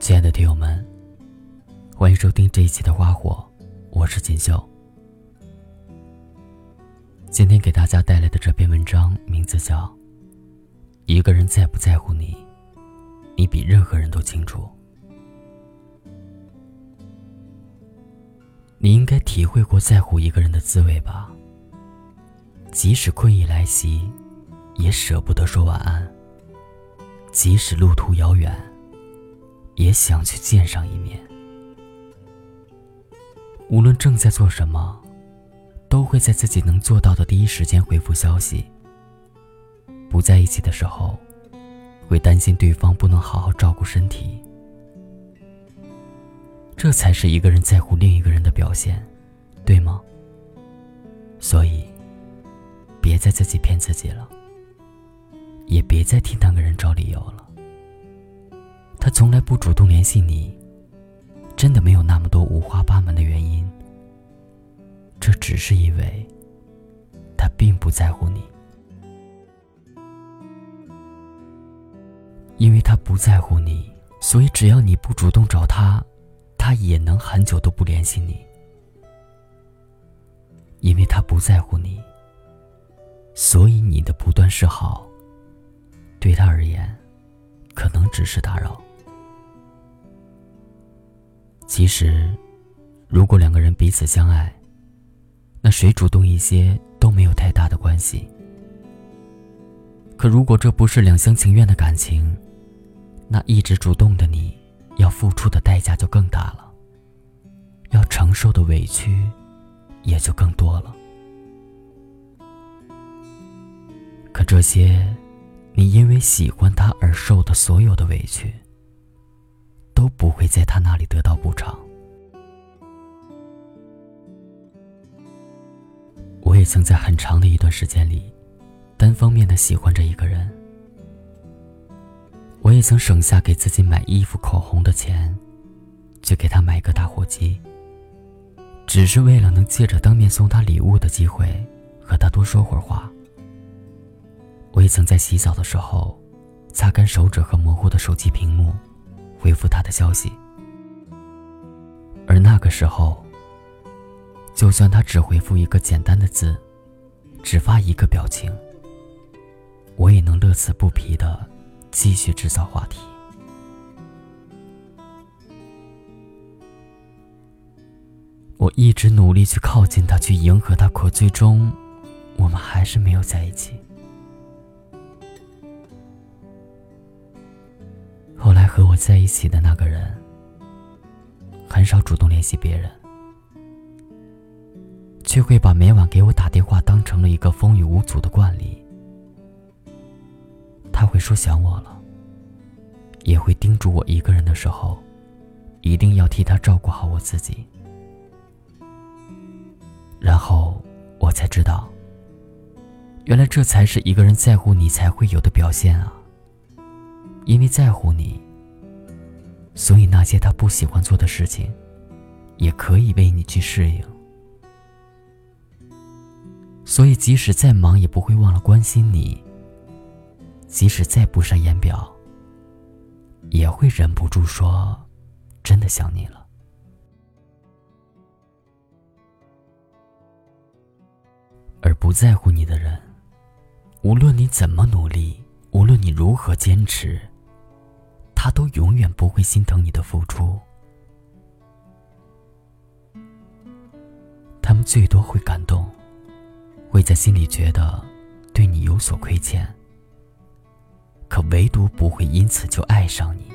亲爱的听友们，欢迎收听这一期的《花火》，我是锦绣。今天给大家带来的这篇文章名字叫《一个人在不在乎你，你比任何人都清楚》。你应该体会过在乎一个人的滋味吧？即使困意来袭，也舍不得说晚安；即使路途遥远，也想去见上一面。无论正在做什么，都会在自己能做到的第一时间回复消息。不在一起的时候，会担心对方不能好好照顾身体。这才是一个人在乎另一个人的表现，对吗？所以，别再自己骗自己了，也别再替那个人找理由了。他从来不主动联系你，真的没有那么多五花八门的原因。这只是因为，他并不在乎你，因为他不在乎你，所以只要你不主动找他。他也能很久都不联系你，因为他不在乎你，所以你的不断示好，对他而言，可能只是打扰。其实，如果两个人彼此相爱，那谁主动一些都没有太大的关系。可如果这不是两厢情愿的感情，那一直主动的你。要付出的代价就更大了，要承受的委屈也就更多了。可这些，你因为喜欢他而受的所有的委屈，都不会在他那里得到补偿。我也曾在很长的一段时间里，单方面的喜欢着一个人。我也曾省下给自己买衣服、口红的钱，去给他买个打火机，只是为了能借着当面送他礼物的机会，和他多说会儿话。我也曾在洗澡的时候，擦干手指和模糊的手机屏幕，回复他的消息。而那个时候，就算他只回复一个简单的字，只发一个表情，我也能乐此不疲的。继续制造话题。我一直努力去靠近他，去迎合他，可最终，我们还是没有在一起。和我在一起的那个人，很少主动联系别人，却会把每晚给我打电话当成了一个风雨无阻的惯例。他会说想我了，也会叮嘱我一个人的时候，一定要替他照顾好我自己。然后我才知道，原来这才是一个人在乎你才会有的表现啊。因为在乎你，所以那些他不喜欢做的事情，也可以为你去适应。所以即使再忙，也不会忘了关心你。即使再不善言表，也会忍不住说：“真的想你了。”而不在乎你的人，无论你怎么努力，无论你如何坚持，他都永远不会心疼你的付出。他们最多会感动，会在心里觉得对你有所亏欠。可唯独不会因此就爱上你。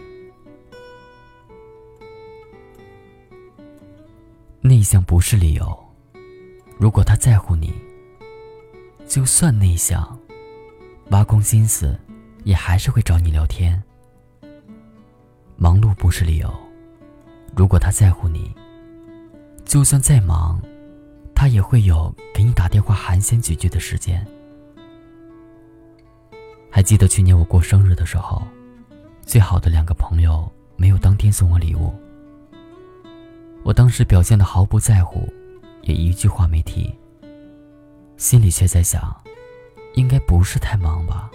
内向不是理由，如果他在乎你，就算内向，挖空心思，也还是会找你聊天。忙碌不是理由，如果他在乎你，就算再忙，他也会有给你打电话寒暄几句的时间。还记得去年我过生日的时候，最好的两个朋友没有当天送我礼物。我当时表现的毫不在乎，也一句话没提。心里却在想，应该不是太忙吧，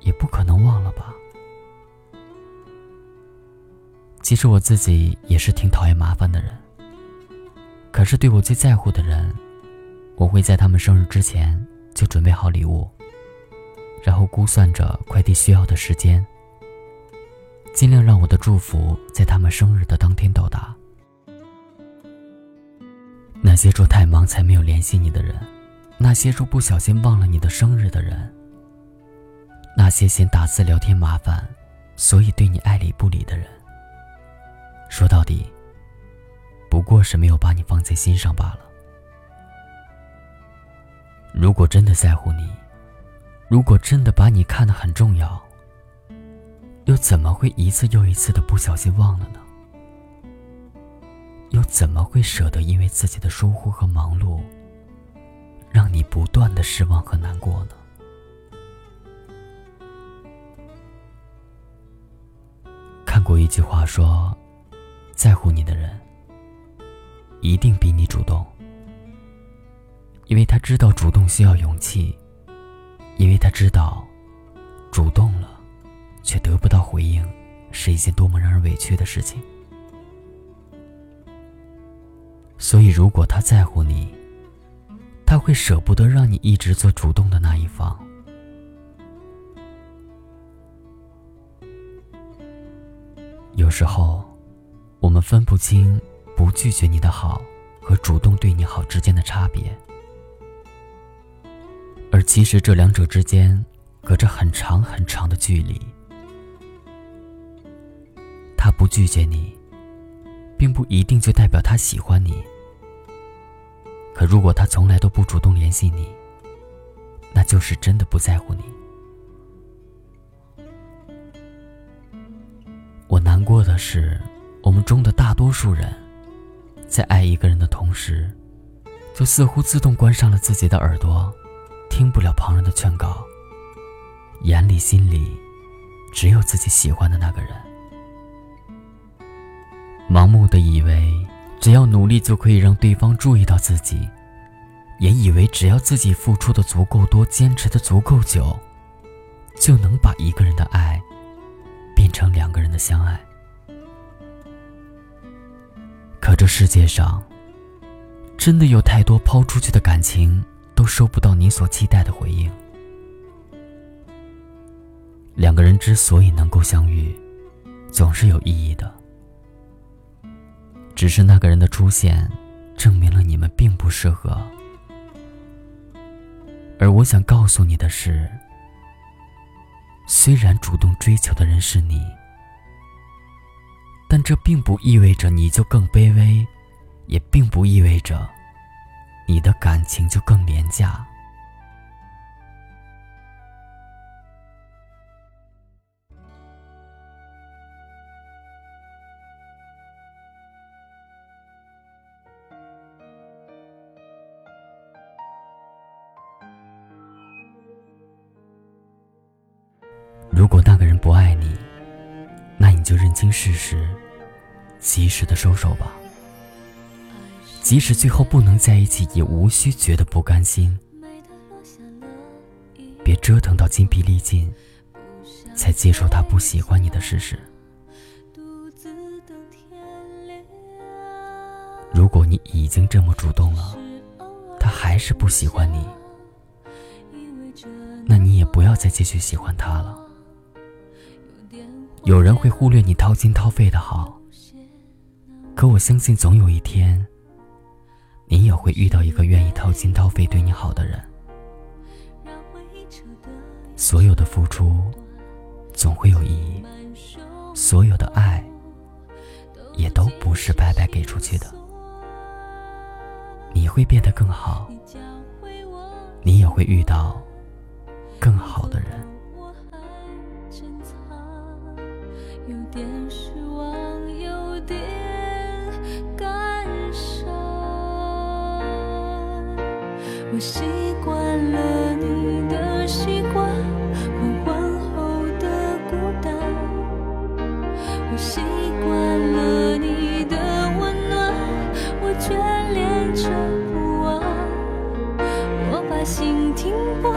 也不可能忘了吧。其实我自己也是挺讨厌麻烦的人。可是对我最在乎的人，我会在他们生日之前就准备好礼物，然后估算着快递需要的时间，尽量让我的祝福在他们生日的当天到达。那些说太忙才没有联系你的人，那些说不小心忘了你的生日的人，那些嫌打字聊天麻烦，所以对你爱理不理的人，说到底，不过是没有把你放在心上罢了。如果真的在乎你，如果真的把你看得很重要，又怎么会一次又一次的不小心忘了呢？又怎么会舍得因为自己的疏忽和忙碌，让你不断的失望和难过呢？看过一句话说，在乎你的人，一定比你主动，因为他知道主动需要勇气，因为他知道，主动了，却得不到回应，是一件多么让人委屈的事情。所以，如果他在乎你，他会舍不得让你一直做主动的那一方。有时候，我们分不清不拒绝你的好和主动对你好之间的差别，而其实这两者之间隔着很长很长的距离。他不拒绝你，并不一定就代表他喜欢你。可如果他从来都不主动联系你，那就是真的不在乎你。我难过的是，我们中的大多数人，在爱一个人的同时，就似乎自动关上了自己的耳朵，听不了旁人的劝告，眼里心里只有自己喜欢的那个人，盲目的以为。只要努力就可以让对方注意到自己，也以为只要自己付出的足够多，坚持的足够久，就能把一个人的爱变成两个人的相爱。这世界上，真的有太多抛出去的感情都收不到你所期待的回应。两个人之所以能够相遇，总是有意义的。只是那个人的出现，证明了你们并不适合。而我想告诉你的是，虽然主动追求的人是你，但这并不意味着你就更卑微，也并不意味着你的感情就更廉价。如果那个人不爱你，那你就认清事实，及时的收手吧。即使最后不能在一起，也无需觉得不甘心。别折腾到筋疲力尽，才接受他不喜欢你的事实。如果你已经这么主动了，他还是不喜欢你，那你也不要再继续喜欢他了。有人会忽略你掏心掏肺的好，可我相信总有一天，你也会遇到一个愿意掏心掏肺对你好的人。所有的付出，总会有意义；所有的爱，也都不是白白给出去的。你会变得更好，你也会遇到更好的人。我习惯了你的习惯狂欢后的孤单。我习惯了你的温暖我眷恋着不忘我把心停泊